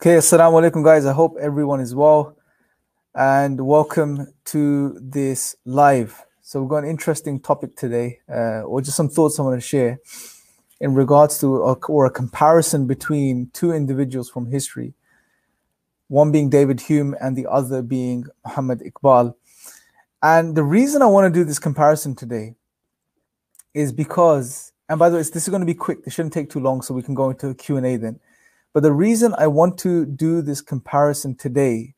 Okay, assalamu alaikum, guys. I hope everyone is well and welcome to this live. So, we've got an interesting topic today, uh, or just some thoughts I want to share in regards to a, or a comparison between two individuals from history, one being David Hume and the other being Muhammad Iqbal. And the reason I want to do this comparison today is because, and by the way, this is going to be quick. This shouldn't take too long, so we can go into a Q&A then but the reason I want to do this comparison today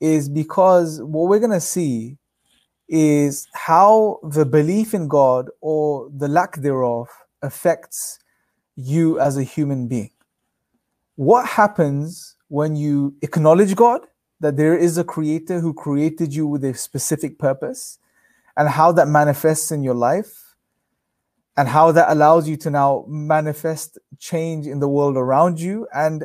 is because what we're going to see is how the belief in God or the lack thereof affects you as a human being. What happens when you acknowledge God, that there is a creator who created you with a specific purpose, and how that manifests in your life? And how that allows you to now manifest change in the world around you and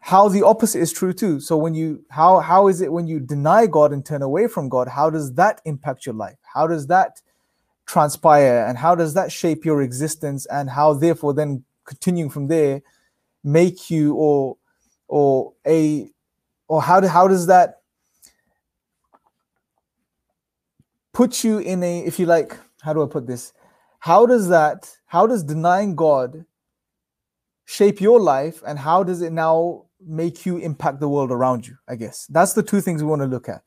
how the opposite is true too. So when you how how is it when you deny god and turn away from god how does that impact your life? How does that transpire and how does that shape your existence and how therefore then continuing from there make you or or a or how do, how does that put you in a if you like how do i put this how does that how does denying god shape your life and how does it now make you impact the world around you i guess? That's the two things we want to look at.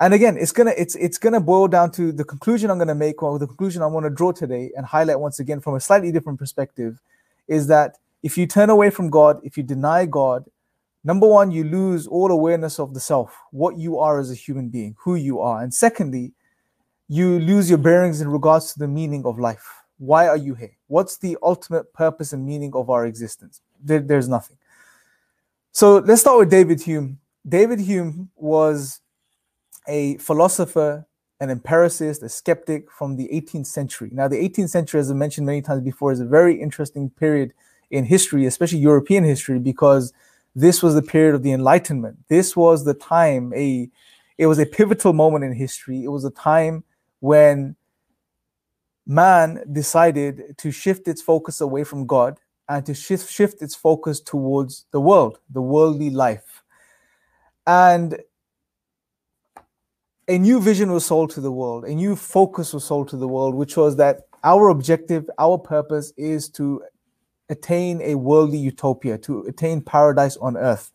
And again it's gonna it's it's gonna boil down to the conclusion i'm gonna make or the conclusion i want to draw today and highlight once again from a slightly different perspective is that if you turn away from god if you deny god number one you lose all awareness of the self what you are as a human being who you are. And secondly you lose your bearings in regards to the meaning of life. Why are you here? What's the ultimate purpose and meaning of our existence? There, there's nothing. So let's start with David Hume. David Hume was a philosopher, an empiricist, a skeptic from the 18th century. Now, the 18th century, as I mentioned many times before, is a very interesting period in history, especially European history, because this was the period of the Enlightenment. This was the time, a it was a pivotal moment in history. It was a time when man decided to shift its focus away from God and to shift, shift its focus towards the world, the worldly life. And a new vision was sold to the world, a new focus was sold to the world, which was that our objective, our purpose is to attain a worldly utopia, to attain paradise on earth.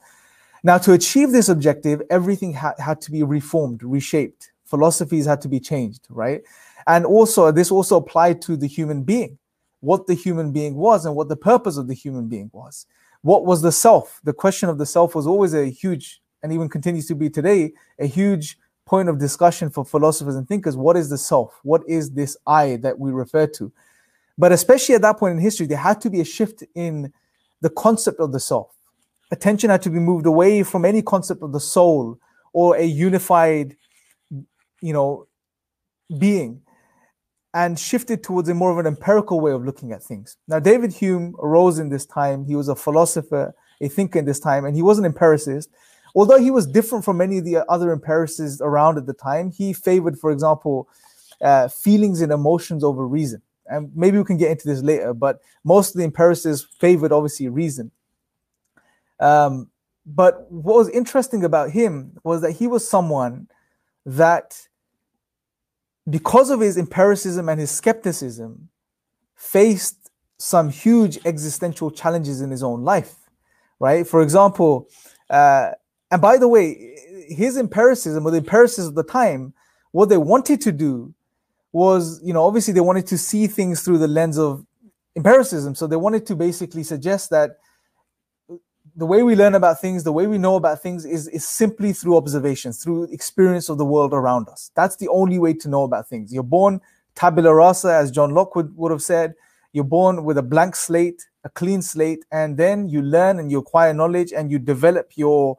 Now, to achieve this objective, everything ha- had to be reformed, reshaped philosophies had to be changed, right? And also, this also applied to the human being, what the human being was and what the purpose of the human being was. What was the self? The question of the self was always a huge, and even continues to be today, a huge point of discussion for philosophers and thinkers. What is the self? What is this I that we refer to? But especially at that point in history, there had to be a shift in the concept of the self. Attention had to be moved away from any concept of the soul or a unified you know, being and shifted towards a more of an empirical way of looking at things. Now, David Hume arose in this time. He was a philosopher, a thinker in this time, and he was an empiricist. Although he was different from many of the other empiricists around at the time, he favored, for example, uh, feelings and emotions over reason. And maybe we can get into this later, but most of the empiricists favored, obviously, reason. Um, but what was interesting about him was that he was someone that because of his empiricism and his skepticism, faced some huge existential challenges in his own life, right? For example, uh, and by the way, his empiricism or the empiricists of the time, what they wanted to do was, you know, obviously they wanted to see things through the lens of empiricism. So they wanted to basically suggest that the way we learn about things, the way we know about things is, is simply through observations, through experience of the world around us. That's the only way to know about things. You're born tabula rasa, as John Locke would, would have said. You're born with a blank slate, a clean slate, and then you learn and you acquire knowledge and you develop your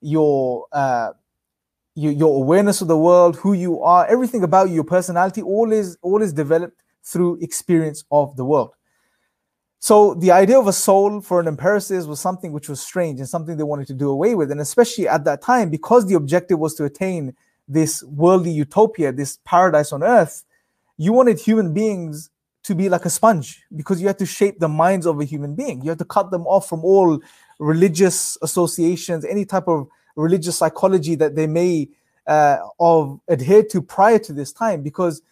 your uh, your, your awareness of the world, who you are, everything about you, your personality, all is all is developed through experience of the world. So the idea of a soul for an empiricist was something which was strange and something they wanted to do away with. And especially at that time, because the objective was to attain this worldly utopia, this paradise on earth, you wanted human beings to be like a sponge because you had to shape the minds of a human being. You had to cut them off from all religious associations, any type of religious psychology that they may uh, of adhered to prior to this time, because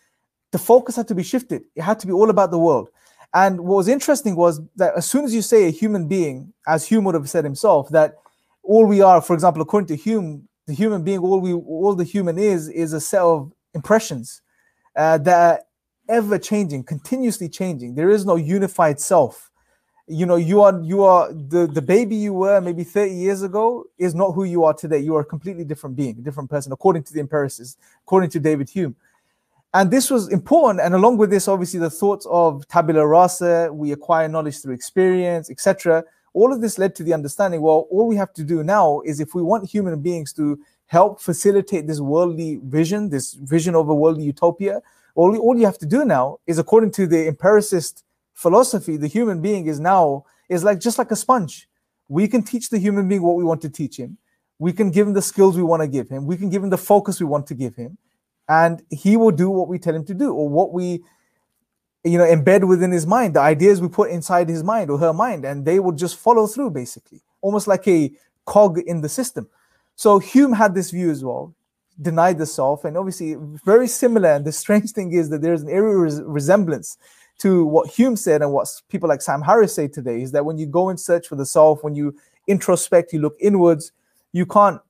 the focus had to be shifted. It had to be all about the world. And what was interesting was that as soon as you say a human being, as Hume would have said himself, that all we are, for example, according to Hume, the human being, all we, all the human is, is a set of impressions uh, that ever changing, continuously changing. There is no unified self. You know, you are you are the the baby you were maybe 30 years ago is not who you are today. You are a completely different being, a different person, according to the empiricists, according to David Hume. And this was important. And along with this, obviously, the thoughts of tabula rasa, we acquire knowledge through experience, etc. All of this led to the understanding. Well, all we have to do now is if we want human beings to help facilitate this worldly vision, this vision of a worldly utopia, all, all you have to do now is, according to the empiricist philosophy, the human being is now is like just like a sponge. We can teach the human being what we want to teach him. We can give him the skills we want to give him. We can give him the focus we want to give him, and he will do what we tell him to do, or what we, you know, embed within his mind, the ideas we put inside his mind or her mind, and they will just follow through, basically, almost like a cog in the system. So Hume had this view as well denied the self, and obviously very similar. And the strange thing is that there's an eerie res- resemblance to what Hume said and what people like Sam Harris say today is that when you go and search for the self, when you introspect, you look inwards, you can't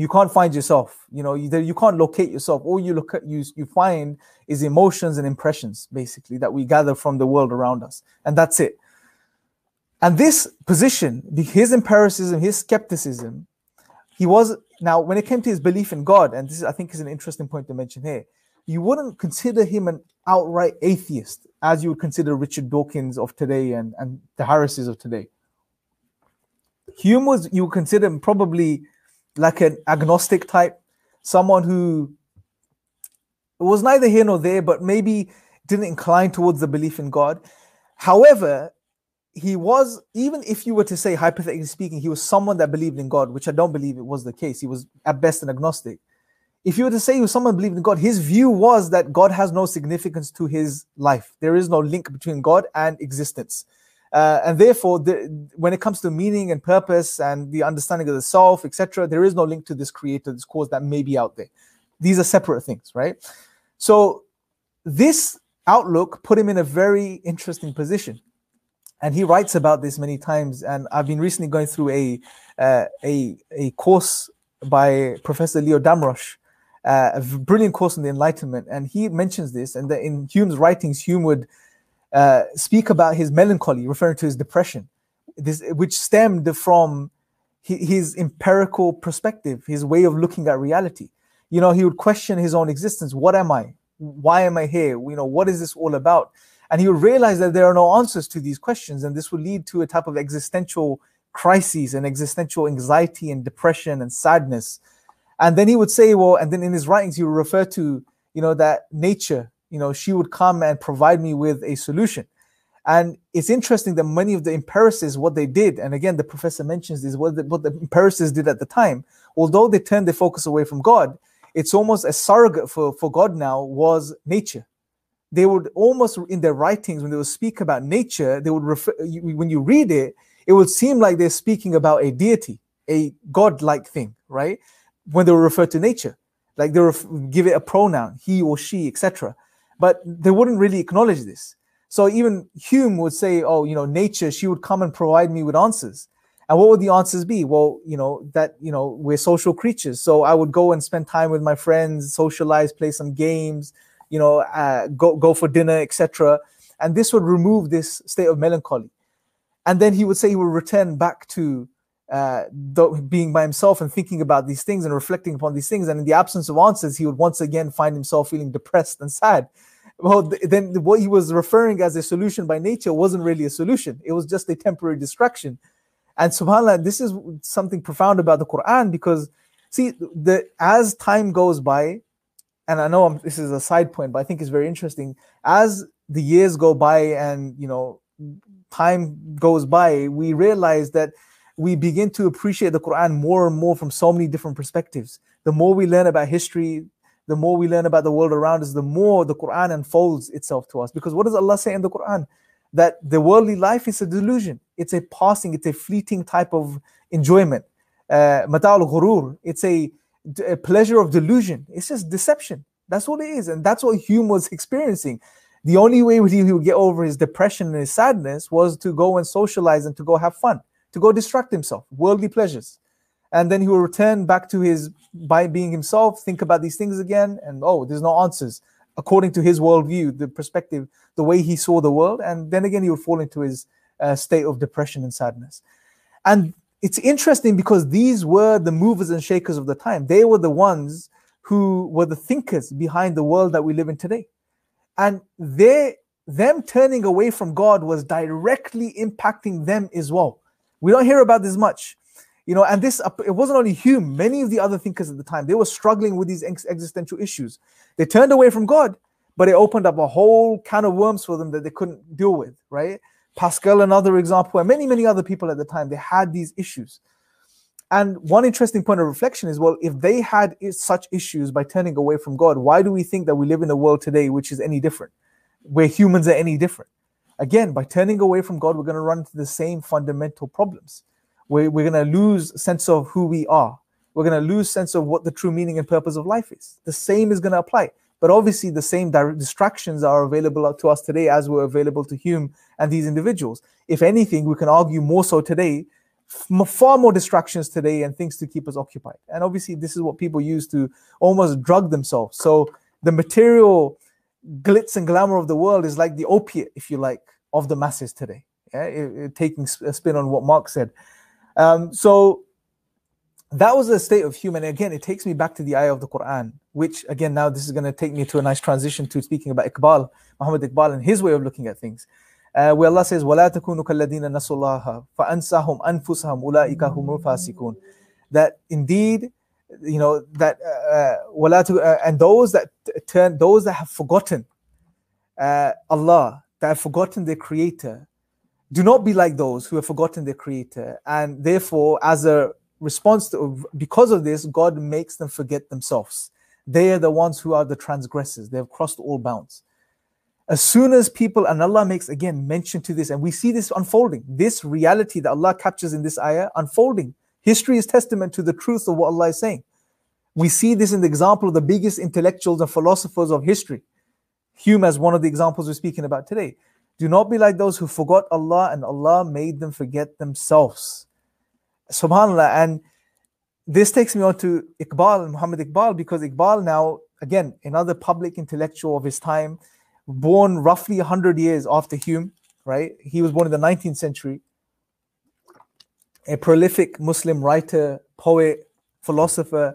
you can't find yourself. You know, you, you can't locate yourself. All you look at you you find is emotions and impressions, basically, that we gather from the world around us, and that's it. And this position, his empiricism, his skepticism, he was now when it came to his belief in God, and this is, I think is an interesting point to mention here. You wouldn't consider him an outright atheist as you would consider Richard Dawkins of today and, and the Harrises of today. Hume was you would consider him probably like an agnostic type, someone who was neither here nor there, but maybe didn't incline towards the belief in God. However, he was even if you were to say hypothetically speaking he was someone that believed in god which i don't believe it was the case. He was at best an agnostic. If you were to say he was someone believed in god his view was that god has no significance to his life. There is no link between god and existence uh, and therefore the, when it comes to meaning and purpose and the understanding of the self etc there is no link to this creator this cause that may be out there these are separate things right so this outlook put him in a very interesting position and he writes about this many times. And I've been recently going through a uh, a a course by Professor Leo Damrosch, uh, a brilliant course on the Enlightenment, and he mentions this. And that in Hume's writings, Hume would uh, speak about his melancholy, referring to his depression, this which stemmed from his empirical perspective, his way of looking at reality. You know, he would question his own existence. What am I? Why am I here? You know, what is this all about? And he would realize that there are no answers to these questions, and this would lead to a type of existential crises and existential anxiety and depression and sadness. And then he would say, well, and then in his writings, he would refer to, you know, that nature, you know, she would come and provide me with a solution. And it's interesting that many of the empiricists, what they did, and again, the professor mentions this, what the, what the empiricists did at the time, although they turned their focus away from God, it's almost a surrogate for, for God now was nature. They would almost in their writings when they would speak about nature they would refer when you read it it would seem like they're speaking about a deity a god-like thing right? When they would refer to nature like they would give it a pronoun he or she etc but they wouldn't really acknowledge this so even hume would say oh you know nature she would come and provide me with answers and what would the answers be well you know that you know we're social creatures so i would go and spend time with my friends socialize play some games you know, uh, go go for dinner, etc. And this would remove this state of melancholy. And then he would say he would return back to uh, being by himself and thinking about these things and reflecting upon these things. And in the absence of answers, he would once again find himself feeling depressed and sad. Well, then what he was referring as a solution by nature wasn't really a solution. It was just a temporary distraction. And subhanAllah, this is something profound about the Quran because see, the as time goes by, and I know I'm, this is a side point, but I think it's very interesting. As the years go by and you know time goes by, we realize that we begin to appreciate the Quran more and more from so many different perspectives. The more we learn about history, the more we learn about the world around us, the more the Quran unfolds itself to us. Because what does Allah say in the Quran? That the worldly life is a delusion. It's a passing, it's a fleeting type of enjoyment. Uh, Mata'al ghurur. It's a, a pleasure of delusion. It's just deception. That's what it is. And that's what Hume was experiencing. The only way he would get over his depression and his sadness was to go and socialize and to go have fun, to go distract himself, worldly pleasures. And then he will return back to his by being himself, think about these things again, and oh, there's no answers according to his worldview, the perspective, the way he saw the world. And then again, he would fall into his uh, state of depression and sadness. And it's interesting because these were the movers and shakers of the time. They were the ones who were the thinkers behind the world that we live in today. And they, them turning away from God was directly impacting them as well. We don't hear about this much. You know, and this it wasn't only Hume, many of the other thinkers at the time, they were struggling with these ex- existential issues. They turned away from God, but it opened up a whole can of worms for them that they couldn't deal with, right? Pascal, another example, and many, many other people at the time, they had these issues. And one interesting point of reflection is well, if they had such issues by turning away from God, why do we think that we live in a world today which is any different, where humans are any different? Again, by turning away from God, we're going to run into the same fundamental problems. We're, we're going to lose sense of who we are. We're going to lose sense of what the true meaning and purpose of life is. The same is going to apply. But obviously, the same distractions are available to us today as were available to Hume and these individuals. If anything, we can argue more so today far more distractions today and things to keep us occupied. And obviously, this is what people use to almost drug themselves. So the material glitz and glamour of the world is like the opiate, if you like, of the masses today. Yeah, it, it, taking a spin on what Marx said. Um, so that was the state of human. Again, it takes me back to the ayah of the Quran, which again now this is going to take me to a nice transition to speaking about Iqbal, Muhammad Iqbal, and his way of looking at things uh, where Allah says, وَلَا تَكُونُوا كَالَّذِينَ نَسُوا اللَّهَ فَأَنْسَاهُمْ أَنفُسَهُمْ أُولَٰئِكَ هُمُ الْفَاسِقُونَ That indeed, you know, that uh, uh, and those that turn, those that have forgotten uh, Allah, that have forgotten their Creator, do not be like those who have forgotten their Creator, and therefore, as a response to, because of this, God makes them forget themselves. They are the ones who are the transgressors. They have crossed all bounds. As soon as people, and Allah makes again mention to this, and we see this unfolding, this reality that Allah captures in this ayah unfolding. History is testament to the truth of what Allah is saying. We see this in the example of the biggest intellectuals and philosophers of history. Hume, as one of the examples we're speaking about today. Do not be like those who forgot Allah and Allah made them forget themselves. Subhanallah. And this takes me on to Iqbal, Muhammad Iqbal, because Iqbal now, again, another public intellectual of his time, born roughly 100 years after Hume, right? He was born in the 19th century. A prolific Muslim writer, poet, philosopher.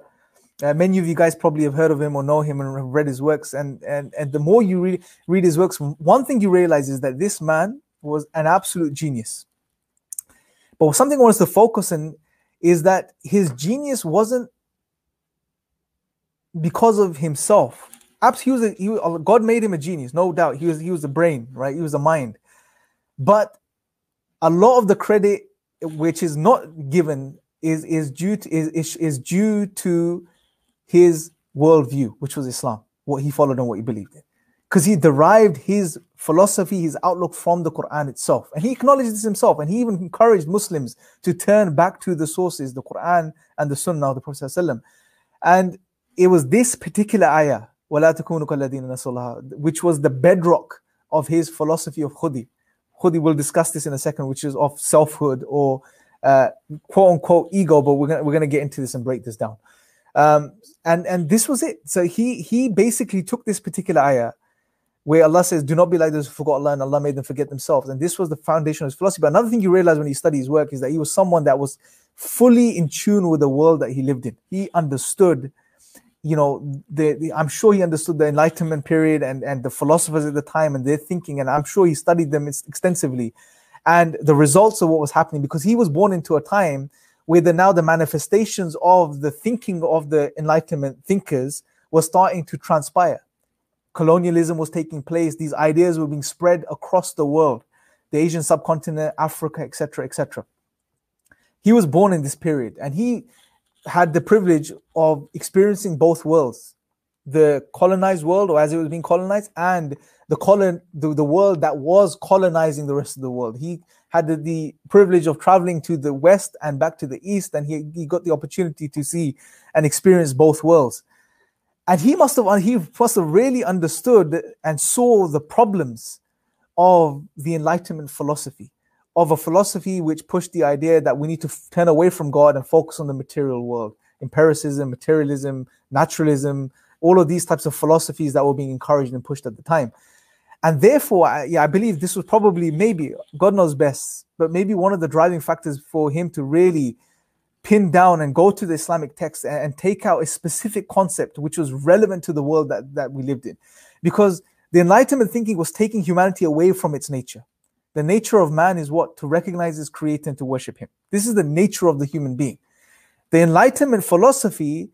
Uh, many of you guys probably have heard of him or know him and have read his works. And, and, and the more you read, read his works, one thing you realize is that this man was an absolute genius. But something I want us to focus on is that his genius wasn't because of himself he was, a, he God made him a genius, no doubt. He was he was a brain, right? He was a mind. But a lot of the credit which is not given is is due to is, is, is due to his worldview, which was Islam, what he followed and what he believed in. Because he derived his philosophy, his outlook from the Quran itself. And he acknowledged this himself and he even encouraged Muslims to turn back to the sources, the Quran and the Sunnah of the Prophet. And it was this particular ayah, which was the bedrock of his philosophy of khudi. Khudi will discuss this in a second, which is of selfhood or uh, quote unquote ego, but we're going we're gonna get into this and break this down. Um, and and this was it. So he he basically took this particular ayah where Allah says, "Do not be like those who forgot Allah, and Allah made them forget themselves." And this was the foundation of his philosophy. But another thing you realize when you study his work is that he was someone that was fully in tune with the world that he lived in. He understood you know, the, the, I'm sure he understood the Enlightenment period and, and the philosophers at the time and their thinking, and I'm sure he studied them extensively. And the results of what was happening, because he was born into a time where the now the manifestations of the thinking of the Enlightenment thinkers were starting to transpire. Colonialism was taking place, these ideas were being spread across the world, the Asian subcontinent, Africa, etc., etc. He was born in this period, and he had the privilege of experiencing both worlds. the colonized world or as it was being colonized and the colon the, the world that was colonizing the rest of the world he had the, privilege of traveling to the west and back to the east and he, he got the opportunity to see and experience both worlds and he must have he must have really understood and saw the problems of the enlightenment philosophy of a philosophy which pushed the idea that we need to turn away from god and focus on the material world empiricism materialism naturalism all of these types of philosophies that were being encouraged and pushed at the time. And therefore, I, yeah, I believe this was probably maybe, God knows best, but maybe one of the driving factors for him to really pin down and go to the Islamic text and, and take out a specific concept which was relevant to the world that, that we lived in. Because the Enlightenment thinking was taking humanity away from its nature. The nature of man is what? To recognize his creator and to worship him. This is the nature of the human being. The Enlightenment philosophy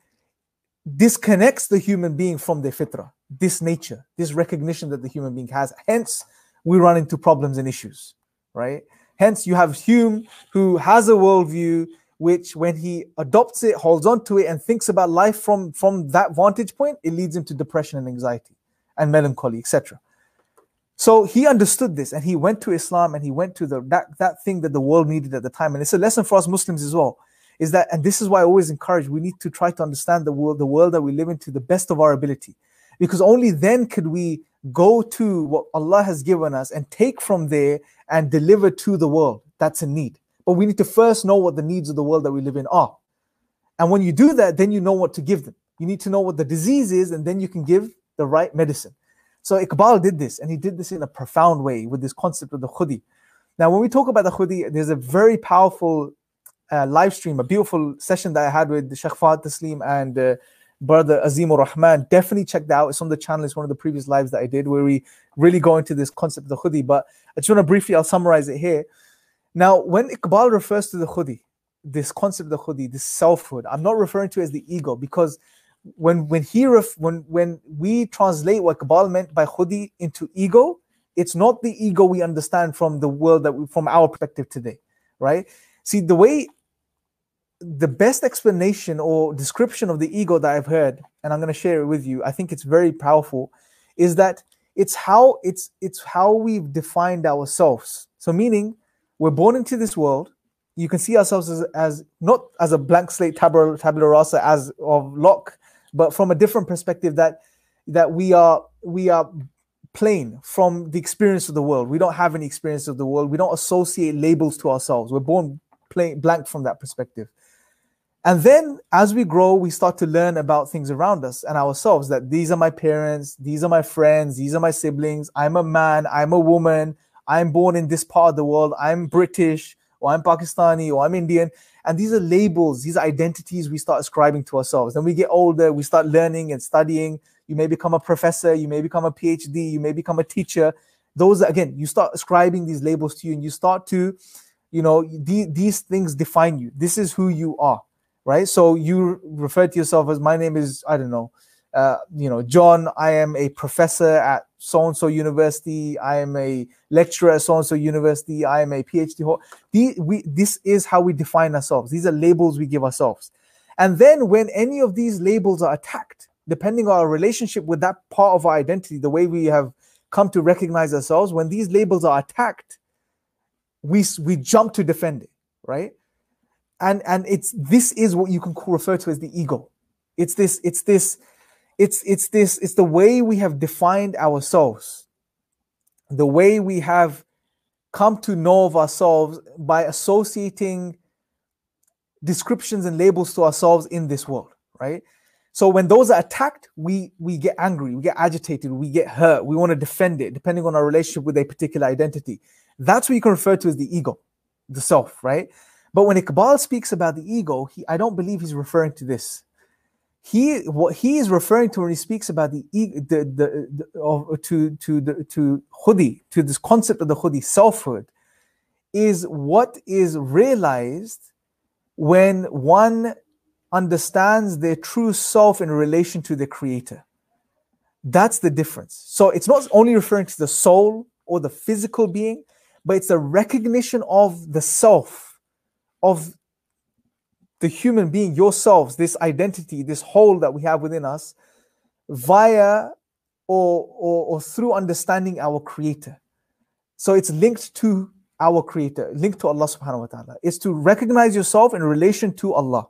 disconnects the human being from their fitrah, this nature, this recognition that the human being has. Hence, we run into problems and issues, right? Hence, you have Hume who has a worldview which, when he adopts it, holds on to it, and thinks about life from, from that vantage point, it leads him to depression and anxiety and melancholy, etc. So he understood this and he went to Islam and he went to the that, that thing that the world needed at the time. And it's a lesson for us Muslims as well is that, and this is why I always encourage, we need to try to understand the world, the world that we live in to the best of our ability. Because only then could we go to what Allah has given us and take from there and deliver to the world that's in need. But we need to first know what the needs of the world that we live in are. And when you do that, then you know what to give them. You need to know what the disease is, and then you can give the right medicine. So Iqbal did this, and he did this in a profound way with this concept of the khudi. Now, when we talk about the khudi, there's a very powerful uh, live stream, a beautiful session that I had with Sheikh Fahad Tasleem and uh, brother Azim Rahman. Definitely check that out. It's on the channel. It's one of the previous lives that I did where we really go into this concept of the khudi. But I just want to briefly, I'll summarize it here. Now, when Iqbal refers to the khudi, this concept of the khudi, this selfhood, I'm not referring to as the ego because when when he ref, when when we translate what Iqbal meant by khudi into ego, it's not the ego we understand from the world that we, from our perspective today, right? See, the way the best explanation or description of the ego that I've heard, and I'm going to share it with you, I think it's very powerful, is that it's how it's it's how we've defined ourselves. So meaning we're born into this world. You can see ourselves as, as not as a blank slate tabula, tabula rasa as of Locke, but from a different perspective that that we are we are plain from the experience of the world. We don't have any experience of the world. We don't associate labels to ourselves. We're born plain blank from that perspective. And then as we grow, we start to learn about things around us and ourselves that these are my parents, these are my friends, these are my siblings. I'm a man, I'm a woman, I'm born in this part of the world, I'm British, or I'm Pakistani, or I'm Indian. And these are labels, these are identities we start ascribing to ourselves. Then we get older, we start learning and studying. You may become a professor, you may become a PhD, you may become a teacher. Those, again, you start ascribing these labels to you and you start to, you know, the, these things define you. This is who you are right? So you refer to yourself as my name is I don't know, uh, you know, John. I am a professor at so and so university. I am a lecturer at so and so university. I am a PhD. The, we, this is how we define ourselves. These are labels we give ourselves. And then when any of these labels are attacked, depending on our relationship with that part of our identity, the way we have come to recognize ourselves, when these labels are attacked, we we jump to defend it, right? And and it's this is what you can refer to as the ego. It's this it's this it's it's this it's the way we have defined ourselves. The way we have come to know of ourselves by associating descriptions and labels to ourselves in this world right? So when those are attacked we we get angry we get agitated we get hurt we want to defend it depending on our relationship with a particular identity. That's what you can refer to as the ego the self right but when Iqbal speaks about the ego, he, I don't believe he's referring to this. He what he is referring to when he speaks about the the the, the to to the to khudi to this concept of the khudi selfhood is what is realized when one understands their true self in relation to the creator. That's the difference. So it's not only referring to the soul or the physical being, but it's a recognition of the self of the human being, yourselves, this identity, this whole that we have within us, via or, or, or through understanding our creator. So it's linked to our creator, linked to Allah subhanahu wa ta'ala. It's to recognize yourself in relation to Allah,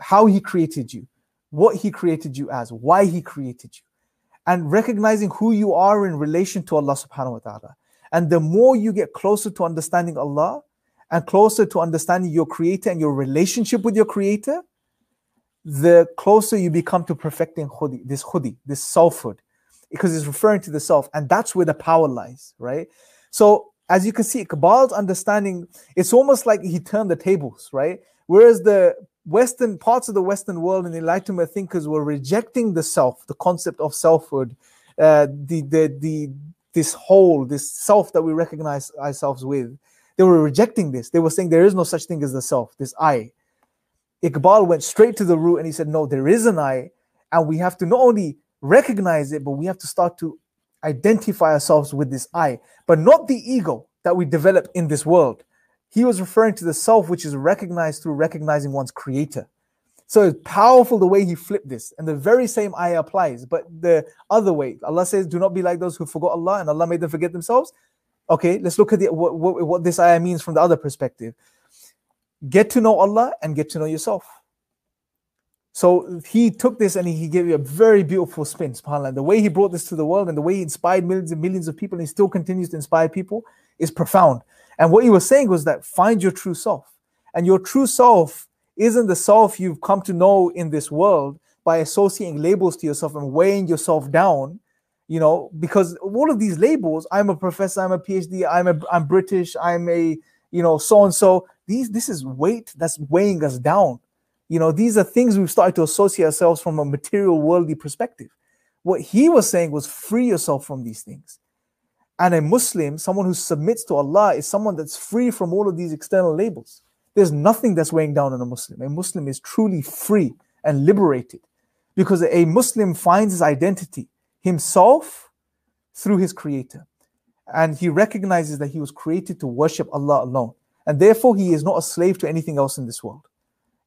how He created you, what He created you as, why He created you, and recognizing who you are in relation to Allah subhanahu wa ta'ala. And the more you get closer to understanding Allah and closer to understanding your creator and your relationship with your creator, the closer you become to perfecting khudi, this khudi, this selfhood, because it's referring to the self, and that's where the power lies, right? So as you can see, Iqbal's understanding, it's almost like he turned the tables, right? Whereas the Western parts of the Western world and Enlightenment thinkers were rejecting the self, the concept of selfhood, uh, the the the this whole, this self that we recognize ourselves with. They were rejecting this. They were saying there is no such thing as the self, this I. Iqbal went straight to the root and he said, No, there is an I, and we have to not only recognize it, but we have to start to identify ourselves with this I, but not the ego that we develop in this world. He was referring to the self which is recognized through recognizing one's creator. So it's powerful the way he flipped this, and the very same ayah applies, but the other way. Allah says, "Do not be like those who forgot Allah, and Allah made them forget themselves." Okay, let's look at the, what, what, what this ayah means from the other perspective. Get to know Allah and get to know yourself. So he took this and he gave you a very beautiful spin, subhanAllah. The way he brought this to the world and the way he inspired millions and millions of people and he still continues to inspire people is profound. And what he was saying was that find your true self. And your true self isn't the self you've come to know in this world by associating labels to yourself and weighing yourself down, you know, because all of these labels, I'm a professor, I'm a PhD, I'm a I'm British, I'm a, you know, so and so these this is weight that's weighing us down. You know these are things we've started to associate ourselves from a material worldly perspective. What he was saying was free yourself from these things. And a muslim someone who submits to allah is someone that's free from all of these external labels. There's nothing that's weighing down on a muslim. A muslim is truly free and liberated because a muslim finds his identity himself through his creator and he recognizes that he was created to worship allah alone and therefore, he is not a slave to anything else in this world.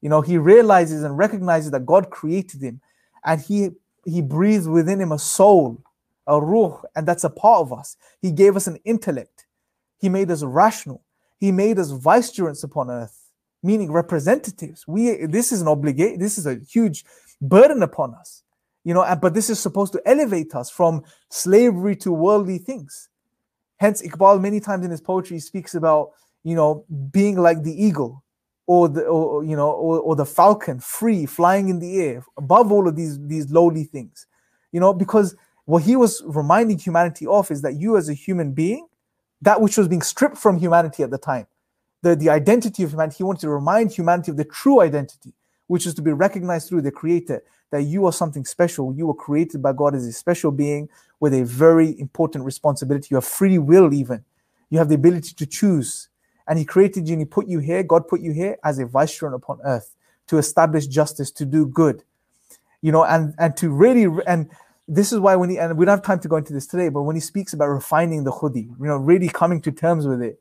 You know, he realizes and recognizes that God created him and he, he breathes within him a soul, a ruh, and that's a part of us. He gave us an intellect. He made us rational. He made us vicegerents upon earth, meaning representatives. We this is an obligation, this is a huge burden upon us. You know, but this is supposed to elevate us from slavery to worldly things. Hence, Iqbal many times in his poetry speaks about you know, being like the eagle or the or, you know or, or the falcon free flying in the air above all of these these lowly things you know because what he was reminding humanity of is that you as a human being that which was being stripped from humanity at the time the, the identity of humanity he wanted to remind humanity of the true identity which is to be recognized through the creator that you are something special you were created by god as a special being with a very important responsibility you have free will even you have the ability to choose and he created you and he put you here, God put you here as a viceroy upon earth to establish justice, to do good. You know, and and to really and this is why when he and we don't have time to go into this today, but when he speaks about refining the khudi, you know, really coming to terms with it,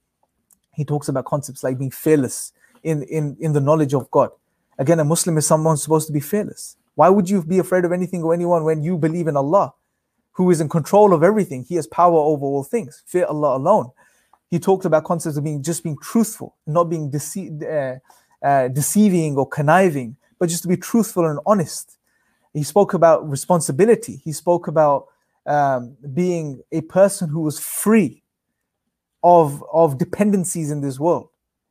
he talks about concepts like being fearless in in in the knowledge of God. Again, a Muslim is someone supposed to be fearless. Why would you be afraid of anything or anyone when you believe in Allah, who is in control of everything? He has power over all things. Fear Allah alone he talked about concepts of being just being truthful, not being dece- uh, uh, deceiving or conniving, but just to be truthful and honest. He spoke about responsibility. He spoke about um, being a person who was free of, of dependencies in this world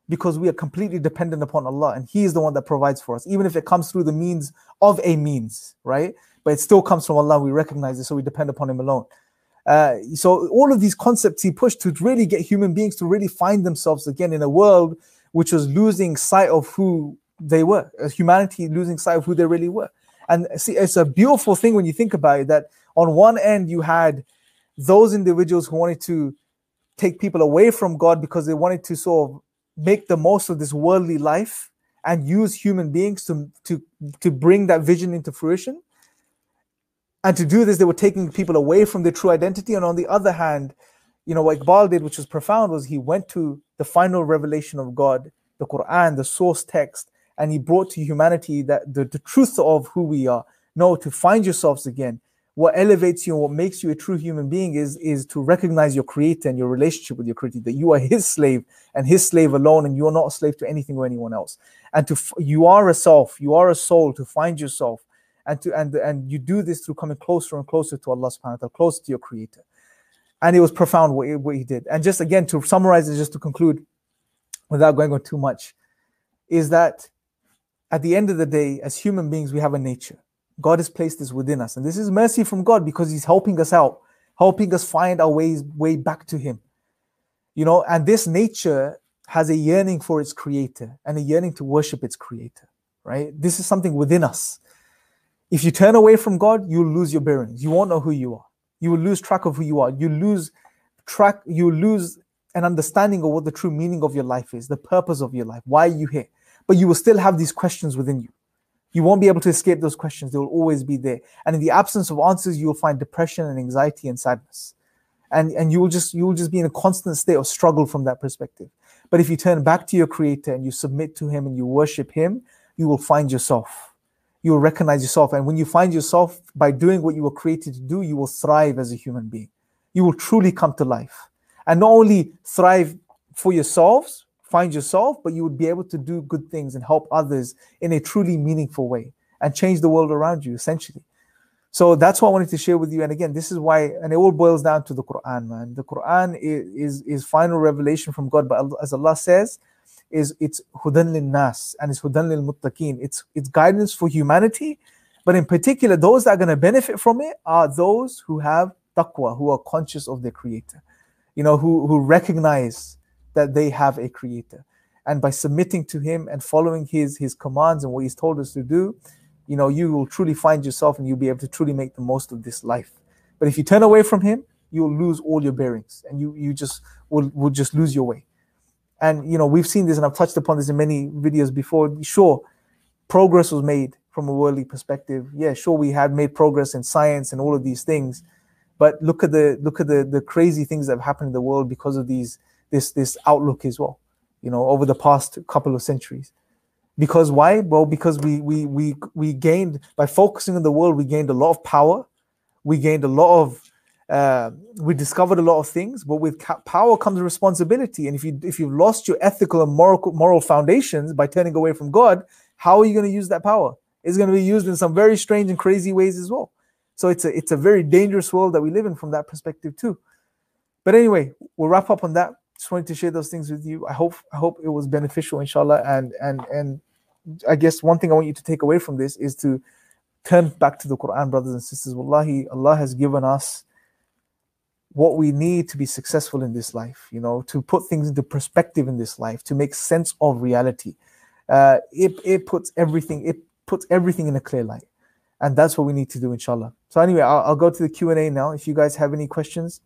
because we are completely dependent upon Allah and He is the one that provides for us, even if it comes through the means of a means, right? But it still comes from Allah. We recognize it, so we depend upon Him alone. Uh, so all of these concepts he pushed to really get human beings to really find themselves again in a world which was losing sight of who they were, uh, humanity losing sight of who they really were. And see, it's a beautiful thing when you think about it that on one end you had those individuals who wanted to take people away from God because they wanted to sort of make the most of this worldly life and use human beings to to to bring that vision into fruition. And to do this, they were taking people away from their true identity. And on the other hand, you know, what Iqbal did, which was profound, was he went to the final revelation of God, the Quran, the source text, and he brought to humanity that the, the truth of who we are, No, to find yourselves again. What elevates you and what makes you a true human being is, is to recognize your creator and your relationship with your creator, that you are his slave and his slave alone, and you are not a slave to anything or anyone else. And to you are a self, you are a soul to find yourself. And to and and you do this through coming closer and closer to Allah subhanahu wa ta'ala, closer to your creator. And it was profound what he, what he did. And just again to summarize it, just to conclude, without going on too much, is that at the end of the day, as human beings, we have a nature. God has placed this within us. And this is mercy from God because He's helping us out, helping us find our ways way back to Him. You know, and this nature has a yearning for its creator and a yearning to worship its creator, right? This is something within us. If you turn away from God, you'll lose your bearings. You won't know who you are. You will lose track of who you are. You lose track, you lose an understanding of what the true meaning of your life is, the purpose of your life. Why are you here? But you will still have these questions within you. You won't be able to escape those questions. They will always be there. And in the absence of answers, you will find depression and anxiety and sadness. And, and you will just you will just be in a constant state of struggle from that perspective. But if you turn back to your creator and you submit to him and you worship him, you will find yourself. You will recognize yourself. And when you find yourself by doing what you were created to do, you will thrive as a human being. You will truly come to life. And not only thrive for yourselves, find yourself, but you would be able to do good things and help others in a truly meaningful way and change the world around you, essentially. So that's what I wanted to share with you. And again, this is why, and it all boils down to the Quran, man. The Quran is, is, is final revelation from God, but as Allah says, is it's hudan lil nas and it's hudan lil muttaqin. It's it's guidance for humanity, but in particular, those that are going to benefit from it are those who have taqwa, who are conscious of their Creator, you know, who who recognize that they have a creator. And by submitting to him and following his his commands and what he's told us to do, you know, you will truly find yourself and you'll be able to truly make the most of this life. But if you turn away from him, you'll lose all your bearings and you you just will will just lose your way. And you know, we've seen this and I've touched upon this in many videos before. Sure, progress was made from a worldly perspective. Yeah, sure, we had made progress in science and all of these things. But look at the look at the the crazy things that have happened in the world because of these this this outlook as well you know over the past couple of centuries. Because why? Well because we we we we gained by focusing on the world we gained a lot of power. We gained a lot of uh, we discovered a lot of things but with power comes responsibility. And if you if you've lost your ethical and moral moral foundations by turning away from god how are you going to use that power? It's going to be used in some very strange and crazy ways as well. So it's a it's a very dangerous world that we live in from that perspective too. But anyway we'll wrap up on that just wanted to share those things with you. I hope I hope it was beneficial, inshallah. And and and I guess one thing I want you to take away from this is to turn back to the Quran, brothers and sisters. Wallahi, Allah has given us what we need to be successful in this life, you know, to put things into perspective in this life, to make sense of reality. Uh, it, it puts everything, it puts everything in a clear light. And that's what we need to do, inshallah. So anyway, I'll, I'll go to the Q&A now. If you guys have any questions,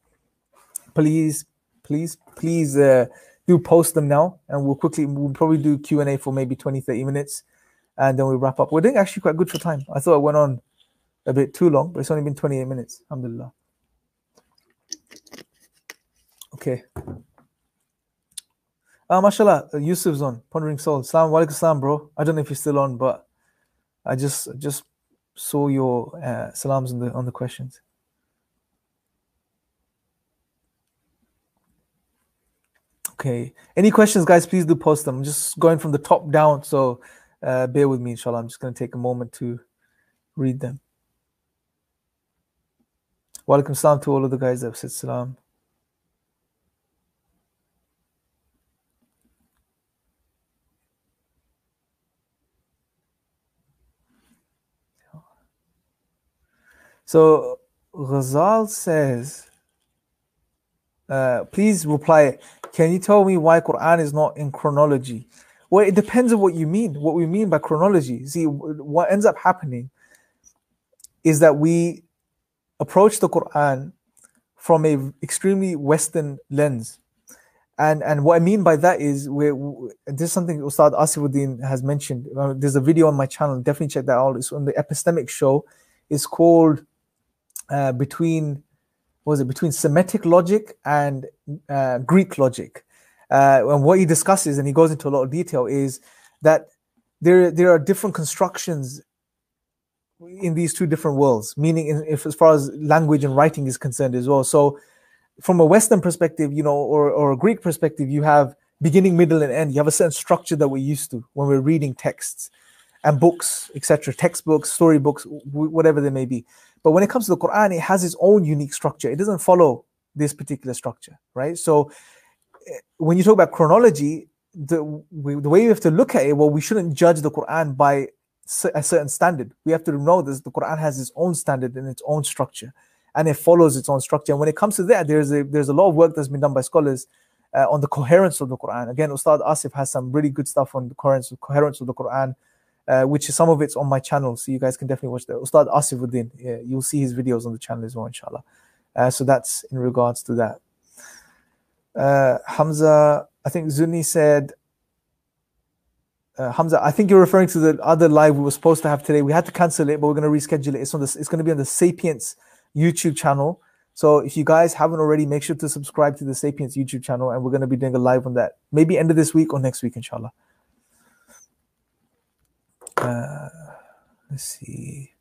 please please please uh, do post them now and we'll quickly we'll probably do q&a for maybe 20 30 minutes and then we wrap up. We're doing actually quite good for time. I thought it went on a bit too long but it's only been 28 minutes. Alhamdulillah. Okay. Uh, mashallah yusuf's on. Pondering soul salam walaikum salam bro. I don't know if you're still on but i just just saw your uh, salams on the on the questions Okay. Any questions, guys? Please do post them. I'm just going from the top down, so uh, bear with me, inshallah. I'm just going to take a moment to read them. Welcome salam to all of the guys that have said salam. So Ghazal says, uh, please reply can you tell me why Quran is not in chronology? Well, it depends on what you mean. What we mean by chronology. See, what ends up happening is that we approach the Quran from a extremely Western lens. And and what I mean by that is where this is something Ustad Asifuddin has mentioned. Uh, there's a video on my channel. Definitely check that out. It's on the Epistemic Show. It's called uh, Between was it between Semitic logic and uh, Greek logic? Uh, and what he discusses, and he goes into a lot of detail, is that there there are different constructions in these two different worlds, meaning in, if as far as language and writing is concerned as well. So from a Western perspective, you know, or, or a Greek perspective, you have beginning, middle, and end. You have a certain structure that we're used to when we're reading texts and books, etc., textbooks, storybooks, whatever they may be. But when it comes to the Quran, it has its own unique structure. It doesn't follow this particular structure, right? So eh, when you talk about chronology, the, we, the way you have to look at it, well, we shouldn't judge the Quran by a certain standard. We have to know that the Quran has its own standard and its own structure, and it follows its own structure. And when it comes to that, there's a there's a lot of work that's been done by scholars uh, on the coherence of the Quran. Again, Ustad Asif has some really good stuff on the coherence, coherence of the Quran, uh, which is some of it's on my channel, so you guys can definitely watch that. Ustad Asifuddin, yeah, you'll see his videos on the channel as well, inshallah. Uh, so that's in regards to that. Uh, Hamza, I think Zuni said, uh, Hamza, I think you're referring to the other live we were supposed to have today. We had to cancel it, but we're going to reschedule it. It's on the, it's going to be on the Sapience YouTube channel. So if you guys haven't already, make sure to subscribe to the Sapience YouTube channel, and we're going to be doing a live on that, maybe end of this week or next week, inshallah. Uh, let's see.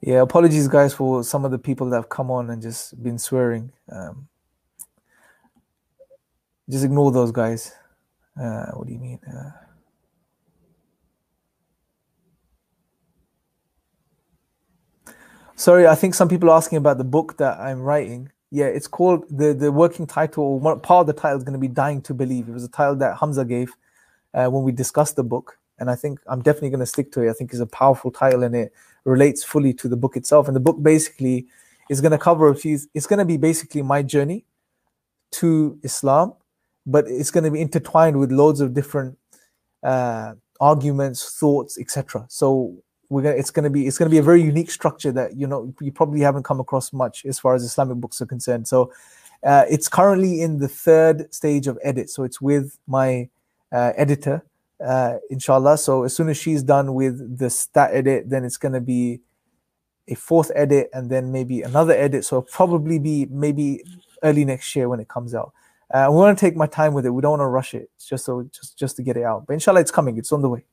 Yeah, apologies, guys, for some of the people that have come on and just been swearing. Um, just ignore those guys. Uh, what do you mean? Uh, sorry, I think some people are asking about the book that I'm writing. Yeah, it's called the the working title. Part of the title is going to be "Dying to Believe." It was a title that Hamza gave uh, when we discussed the book, and I think I'm definitely going to stick to it. I think it's a powerful title, and it relates fully to the book itself. And the book basically is going to cover a few, it's going to be basically my journey to Islam, but it's going to be intertwined with loads of different uh, arguments, thoughts, etc. So we're gonna, it's going to be it's to be a very unique structure that you know you probably haven't come across much as far as Islamic books are concerned. So uh, it's currently in the third stage of edit. So it's with my uh, editor uh, inshallah. So as soon as she's done with the stat edit, then it's going to be a fourth edit and then maybe another edit. So probably be maybe early next year when it comes out. Uh, we want to take my time with it. We don't want to rush it. It's just so just just to get it out. But inshallah, it's coming. It's on the way.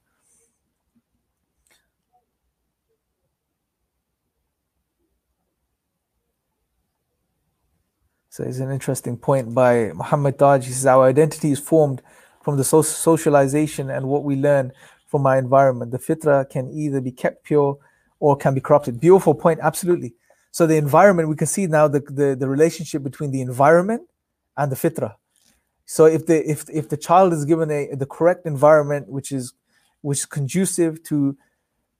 So it's an interesting point by Muhammad Taj. He says our identity is formed from the socialization and what we learn from our environment. The fitra can either be kept pure or can be corrupted. Beautiful point, absolutely. So the environment, we can see now the, the, the relationship between the environment and the fitra. So if the if if the child is given a the correct environment, which is which is conducive to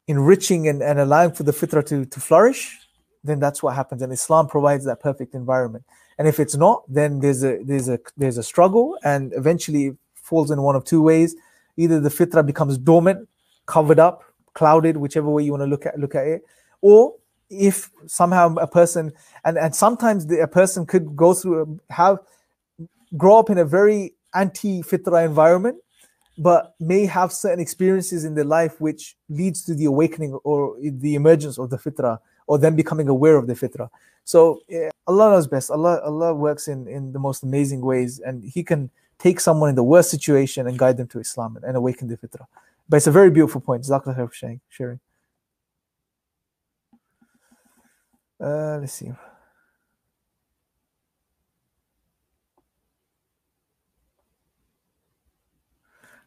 enriching and, and allowing for the fitra to, to flourish, then that's what happens. And Islam provides that perfect environment. And if it's not, then there's a there's a there's a struggle, and eventually it falls in one of two ways. Either the fitra becomes dormant, covered up, clouded, whichever way you want to look at look at it, or if somehow a person and and sometimes the, a person could go through um, have grow up in a very anti fitra environment but may have certain experiences in their life which leads to the awakening or the emergence of the fitra or them becoming aware of the fitra so yeah, allah knows best allah allah works in in the most amazing ways and he can take someone in the worst situation and guide them to Islam and, and awaken the fitrah. But it's a very beautiful point. Jazakallah khair for sharing. Uh, let's see.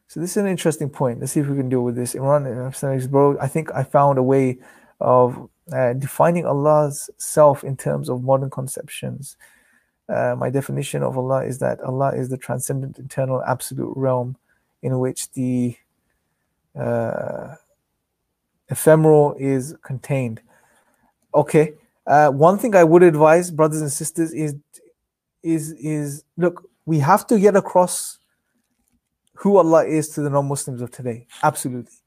So this is an interesting point. Let's see if we can deal with this. Imran, bro, I think I found a way of uh, defining Allah's self in terms of modern conceptions. Uh, my definition of Allah is that Allah is the transcendent, eternal, absolute realm in which the uh, ephemeral is contained. Okay. Uh, one thing I would advise, brothers and sisters, is is is look, we have to get across who Allah is to the non-Muslims of today. Absolutely.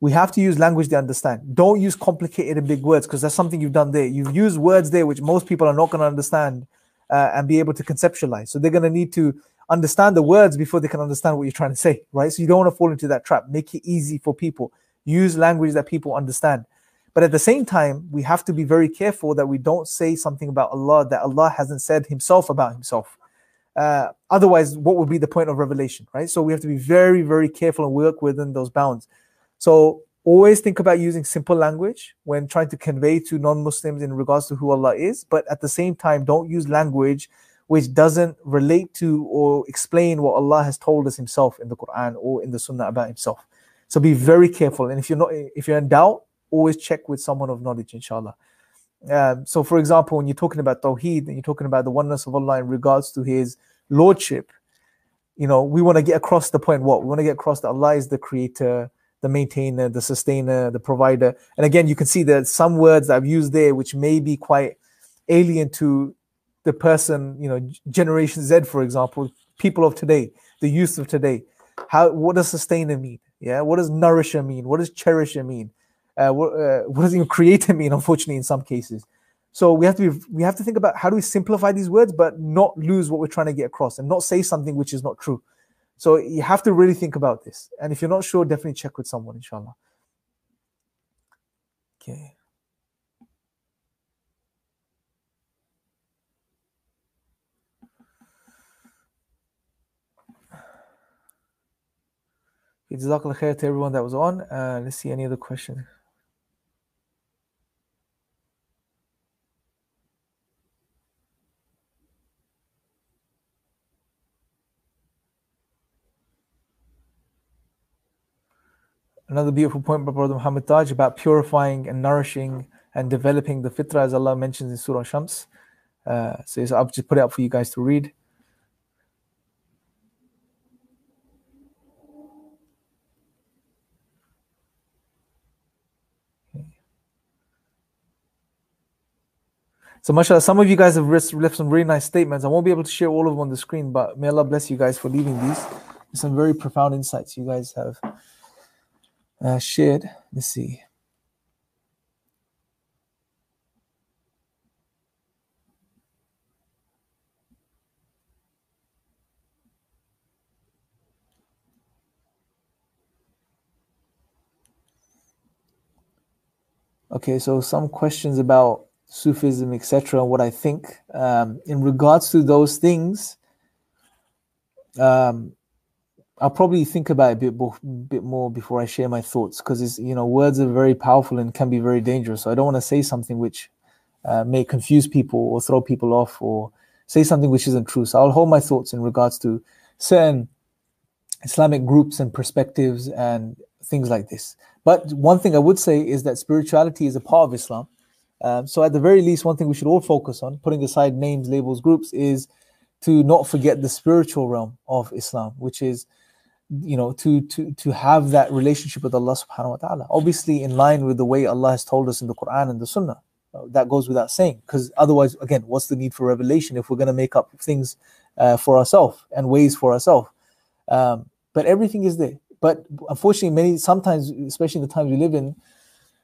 We have to use language they understand. Don't use complicated and big words because that's something you've done there. You've used words there which most people are not going to understand uh, and be able to conceptualize. So they're going to need to understand the words before they can understand what you're trying to say, right? So you don't want to fall into that trap. Make it easy for people. Use language that people understand. But at the same time, we have to be very careful that we don't say something about Allah that Allah hasn't said Himself about Himself. Uh, otherwise, what would be the point of revelation, right? So we have to be very, very careful and work within those bounds. So always think about using simple language when trying to convey to non-Muslims in regards to who Allah is, but at the same time, don't use language which doesn't relate to or explain what Allah has told us Himself in the Quran or in the Sunnah about Himself. So be very careful. And if you're not, if you're in doubt, always check with someone of knowledge, inshallah. Um, so, for example, when you're talking about Tawheed and you're talking about the oneness of Allah in regards to His Lordship, you know, we want to get across the point what? We want to get across that Allah is the creator, the maintainer, the sustainer, the provider. And again, you can see that some words that I've used there which may be quite alien to the person, you know, Generation Z, for example, people of today, the youth of today. How what does sustainer mean? Yeah, what does nourisher mean? What does cherisher mean? Uh, what, uh, what does even creator mean? Unfortunately, in some cases, so we have to be we have to think about how do we simplify these words, but not lose what we're trying to get across, and not say something which is not true. So you have to really think about this, and if you're not sure, definitely check with someone, inshallah. Okay. Jazakallah khair to everyone that was on. Uh, let's see any other questions. Another beautiful point by Brother Muhammad Taj about purifying and nourishing and developing the fitrah, as Allah mentions in Surah Shams. Uh, so I'll just put it up for you guys to read. So, mashallah, some of you guys have left some really nice statements. I won't be able to share all of them on the screen, but may Allah bless you guys for leaving these. some very profound insights you guys have uh, shared. Let's see. Okay, so some questions about Sufism, etc., what I think. Um, in regards to those things, um, I'll probably think about it a bit, more, bit more before I share my thoughts because you know words are very powerful and can be very dangerous. So I don't want to say something which uh, may confuse people or throw people off or say something which isn't true. So I'll hold my thoughts in regards to certain Islamic groups and perspectives and things like this. But one thing I would say is that spirituality is a part of Islam. Um, so at the very least, one thing we should all focus on, putting aside names, labels, groups, is to not forget the spiritual realm of Islam, which is you know to to to have that relationship with Allah subhanahu wa ta'ala. Obviously in line with the way Allah has told us in the Quran and the Sunnah. Uh, that goes without saying because otherwise again what's the need for revelation if we're going to make up things uh, for ourselves and ways for ourselves? Um, but everything is there. But unfortunately many sometimes especially in the times we live in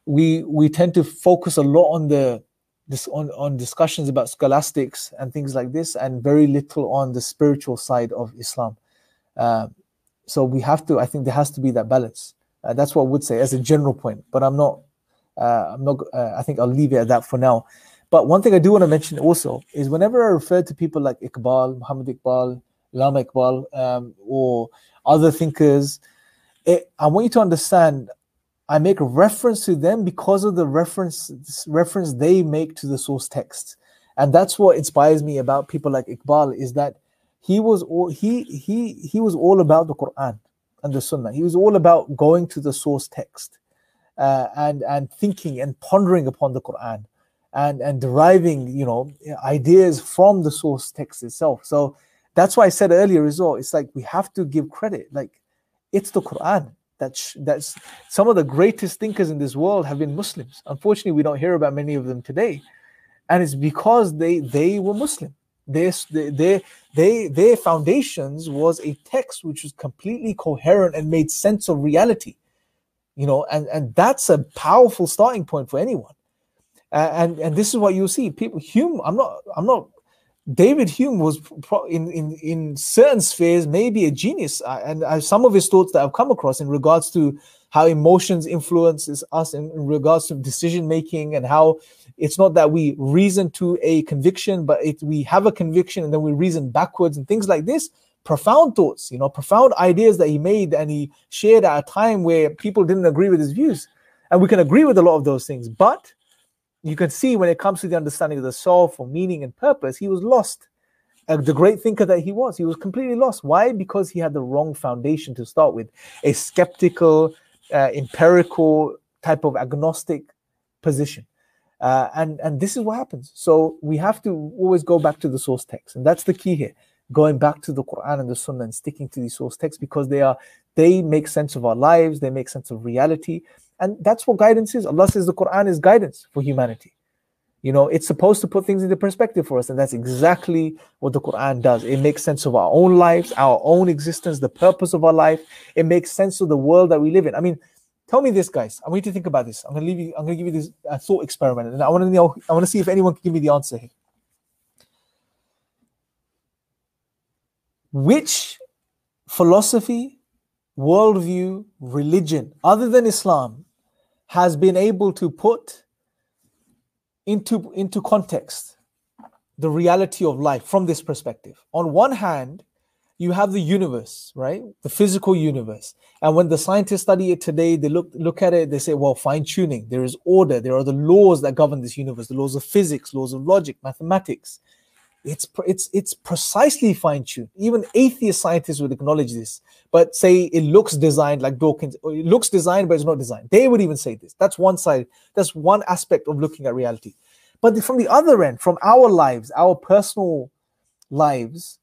we we tend to focus a lot on the this on, on discussions about scholastics and things like this and very little on the spiritual side of islam. Uh, so we have to i think there has to be that balance uh, that's what i would say as a general point but i'm not uh, i'm not uh, i think i'll leave it at that for now but one thing i do want to mention also is whenever i refer to people like iqbal muhammad iqbal Allama iqbal um, or other thinkers it, i want you to understand I make a reference to them because of the reference reference they make to the source text. And that's what inspires me about people like Iqbal is that he was all he he he was all about the Quran and the Sunnah. He was all about going to the source text uh, and and thinking and pondering upon the Quran and and deriving you know ideas from the source text itself. So that's why I said earlier as well. It's like we have to give credit. Like it's the Quran that's that's some of the greatest thinkers in this world have been Muslims. Unfortunately, we don't hear about many of them today, and it's because they they were Muslim. Their their they their foundations was a text which was completely coherent and made sense of reality, you know, and and that's a powerful starting point for anyone. And and this is what you see. People, Hume. I'm not. I'm not David Hume was pro- in, in, in certain spheres maybe a genius, uh, and uh, some of his thoughts that I've come across in regards to how emotions influences us in, in regards to decision making and how it's not that we reason to a conviction, but it, we have a conviction and then we reason backwards and things like this. profound thoughts, you know, profound ideas that he made and he shared at a time where people didn't agree with his views. And we can agree with a lot of those things, but you can see when it comes to the understanding of the soul for meaning and purpose, he was lost. Uh, the great thinker that he was, he was completely lost. Why? Because he had the wrong foundation to start with a skeptical, uh, empirical type of agnostic position. Uh, and and this is what happens. So we have to always go back to the source text, and that's the key here. Going back to the Quran and the Sunnah and sticking to these source texts because they are they make sense of our lives, they make sense of reality, and that's what guidance is. Allah says the Quran is guidance for humanity. You know, it's supposed to put things into perspective for us, and that's exactly what the Quran does. It makes sense of our own lives, our own existence, the purpose of our life. It makes sense of the world that we live in. I mean, Tell me this, guys. I want you to think about this. I'm gonna leave you. I'm gonna give you this uh, thought experiment, and I want to know. I want to see if anyone can give me the answer here. Which philosophy, worldview, religion, other than Islam, has been able to put into into context the reality of life from this perspective? On one hand, you have the universe, right? The physical universe. And when the scientists study it today, they look look at it, they say, well, fine-tuning. There is order. There are the laws that govern this universe, the laws of physics, laws of logic, mathematics. It's it's it's precisely fine-tuned. Even atheist scientists would acknowledge this, but say it looks designed like Dawkins, it looks designed, but it's not designed. They would even say this. That's one side, that's one aspect of looking at reality. But from the other end, from our lives, our personal lives,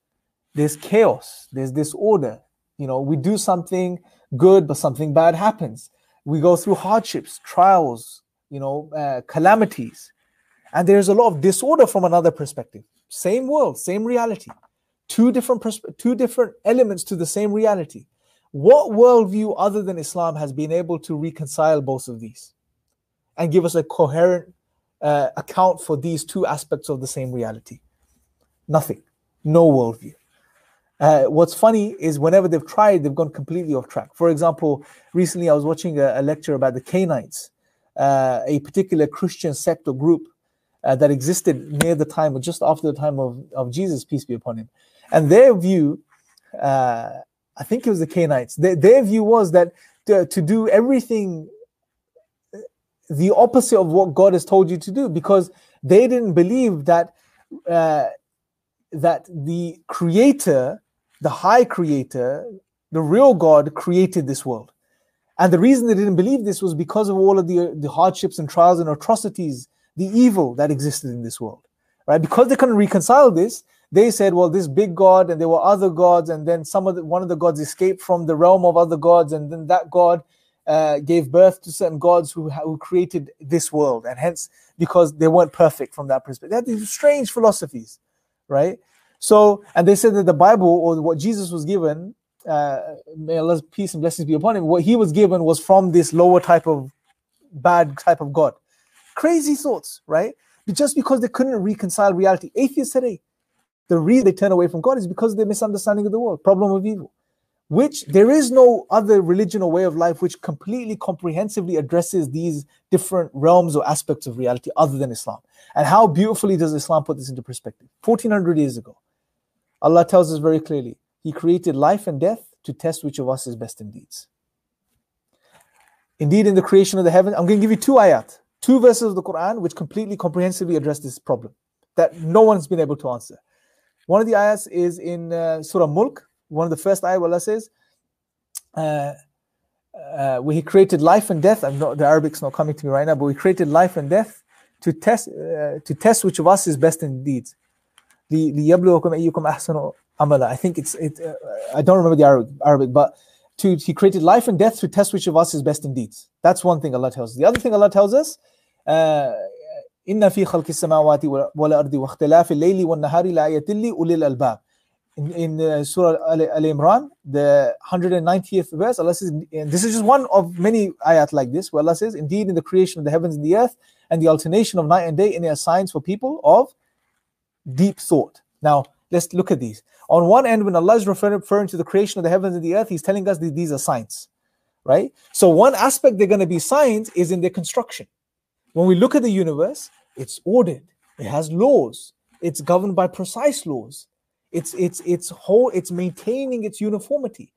there's chaos, there's disorder. You know, we do something good, but something bad happens. We go through hardships, trials, you know, uh, calamities. And there's a lot of disorder from another perspective. Same world, same reality. Two different two different elements to the same reality. What worldview other than Islam has been able to reconcile both of these and give us a coherent uh, account for these two aspects of the same reality? Nothing. No worldview. Uh, what's funny is whenever they've tried, they've gone completely off track. For example, recently I was watching a, a lecture about the Cainites, uh, a particular Christian sect or group uh, that existed near the time or just after the time of, of Jesus, peace be upon him. And their view, uh, I think it was the Cainites, their, their view was that to, to do everything the opposite of what God has told you to do because they didn't believe that uh, that the creator the high creator, the real God, created this world. And the reason they didn't believe this was because of all of the, the hardships and trials and atrocities, the evil that existed in this world. Right? Because they couldn't reconcile this, they said, well, this big God, and there were other gods, and then some of the, one of the gods escaped from the realm of other gods, and then that God uh, gave birth to certain gods who, who created this world, and hence because they weren't perfect from that perspective. They had these strange philosophies, right? So, and they said that the Bible or what Jesus was given, uh, may Allah's peace and blessings be upon him, what he was given was from this lower type of bad type of God. Crazy thoughts, right? Just because they couldn't reconcile reality. Atheists today, the reason they turn away from God is because of their misunderstanding of the world, problem of evil. Which there is no other religion or way of life which completely comprehensively addresses these different realms or aspects of reality other than Islam. And how beautifully does Islam put this into perspective? 1400 years ago, Allah tells us very clearly, He created life and death to test which of us is best in deeds. Indeed, in the creation of the heaven, I'm going to give you two ayat, two verses of the Quran which completely comprehensively address this problem that no one's been able to answer. One of the ayahs is in uh, Surah Mulk, one of the first ayah Allah says, uh, uh, where He created life and death. I'm not the Arabic's not coming to me right now, but we created life and death to test uh, to test which of us is best in deeds. The the I think it's it. Uh, I don't remember the Arabic, Arabic, but to he created life and death to test which of us is best in deeds. That's one thing Allah tells us. The other thing Allah tells us. Uh, إن في خلق السماوات والأرض واختلاف الليل والنهار لآية لأولي الألباب. In, in uh, Surah Al, Al Imran, the 190th verse, Allah says, and this is just one of many ayat like this, where Allah says, Indeed, in the creation of the heavens and the earth, and the alternation of night and day, in are signs for people of deep thought. Now, let's look at these. On one end, when Allah is referring to the creation of the heavens and the earth, He's telling us that these are signs, right? So, one aspect they're going to be signs is in their construction. When we look at the universe, it's ordered, it has laws, it's governed by precise laws. It's it's it's whole. It's maintaining its uniformity.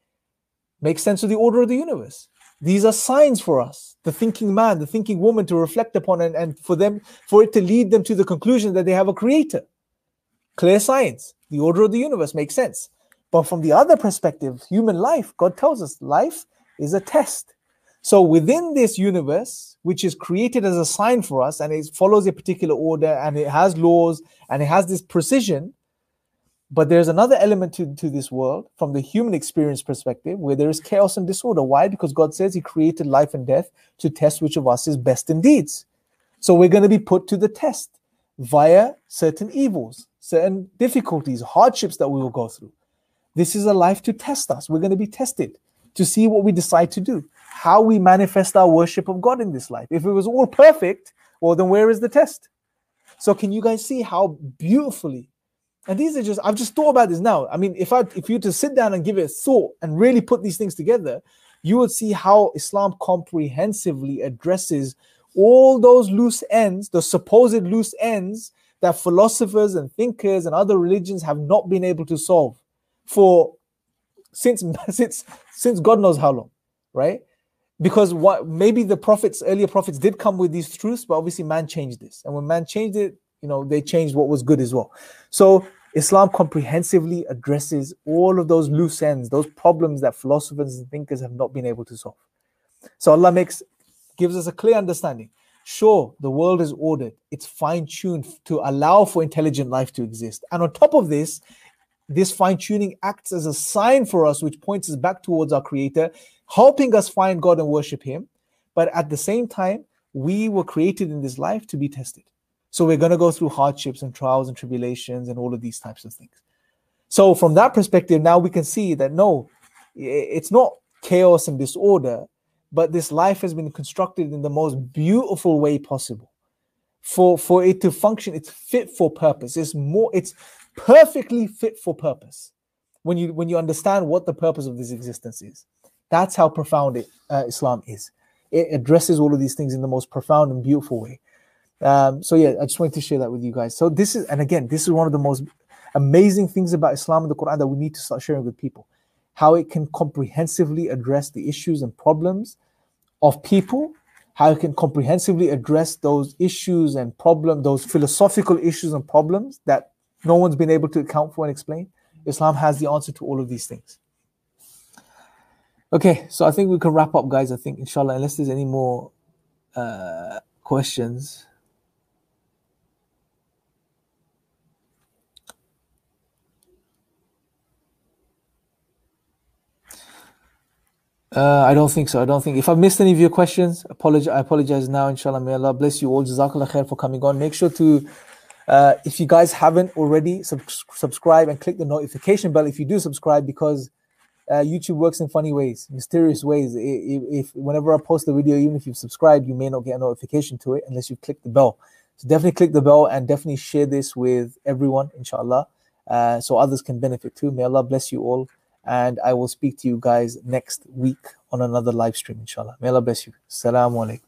Makes sense of the order of the universe. These are signs for us, the thinking man, the thinking woman, to reflect upon and, and for them, for it to lead them to the conclusion that they have a creator. Clear signs. The order of the universe makes sense. But from the other perspective, human life, God tells us life is a test. So within this universe, which is created as a sign for us, and it follows a particular order, and it has laws, and it has this precision, but there's another element to, to this world from the human experience perspective where there is chaos and disorder. Why? Because God says He created life and death to test which of us is best in deeds. So we're going to be put to the test via certain evils, certain difficulties, hardships that we will go through. This is a life to test us. We're going to be tested to see what we decide to do how we manifest our worship of God in this life. If it was all perfect, well, then where is the test? So, can you guys see how beautifully? And these are just, I've just thought about this now. I mean, if I if you to sit down and give it a thought and really put these things together, you would see how Islam comprehensively addresses all those loose ends, the supposed loose ends that philosophers and thinkers and other religions have not been able to solve for since since since God knows how long, right? because what maybe the prophets earlier prophets did come with these truths but obviously man changed this. And when man changed it you know they changed what was good as well. So islam comprehensively addresses all of those loose ends those problems that philosophers and thinkers have not been able to solve. So allah makes gives us a clear understanding sure the world is ordered it's fine-tuned to allow for intelligent life to exist and on top of this this fine tuning acts as a sign for us, which points us back towards our Creator, helping us find God and worship Him. But at the same time, we were created in this life to be tested. So we're going to go through hardships and trials and tribulations and all of these types of things. So, from that perspective, now we can see that no, it's not chaos and disorder, but this life has been constructed in the most beautiful way possible. For, for it to function, it's fit for purpose. It's more, it's perfectly fit for purpose when you when you understand what the purpose of this existence is. That's how profound it, uh, Islam is. It addresses all of these things in the most profound and beautiful way. Um, so yeah, I just wanted to share that with you guys. So this is, and again, this is one of the most amazing things about Islam and the Quran that we need to start sharing with people. How it can comprehensively address the issues and problems of people, how you can comprehensively address those issues and problems, those philosophical issues and problems that no one's been able to account for and explain. Islam has the answer to all of these things. Okay, so I think we can wrap up, guys. I think, inshallah, unless there's any more uh, questions. Uh, I don't think so. I don't think. If I've missed any of your questions, apologize. I apologize now. Inshallah, may Allah bless you all. Jazakallah khair for coming on. Make sure to, uh, if you guys haven't already, sub- subscribe and click the notification bell if you do subscribe because uh, YouTube works in funny ways, mysterious ways. If, if, whenever I post a video, even if you've subscribed, you may not get a notification to it unless you click the bell. So definitely click the bell and definitely share this with everyone, inshallah, uh, so others can benefit too. May Allah bless you all, and I will speak to you guys next week on another live stream, inshallah. May Allah bless you. Assalamu alaikum.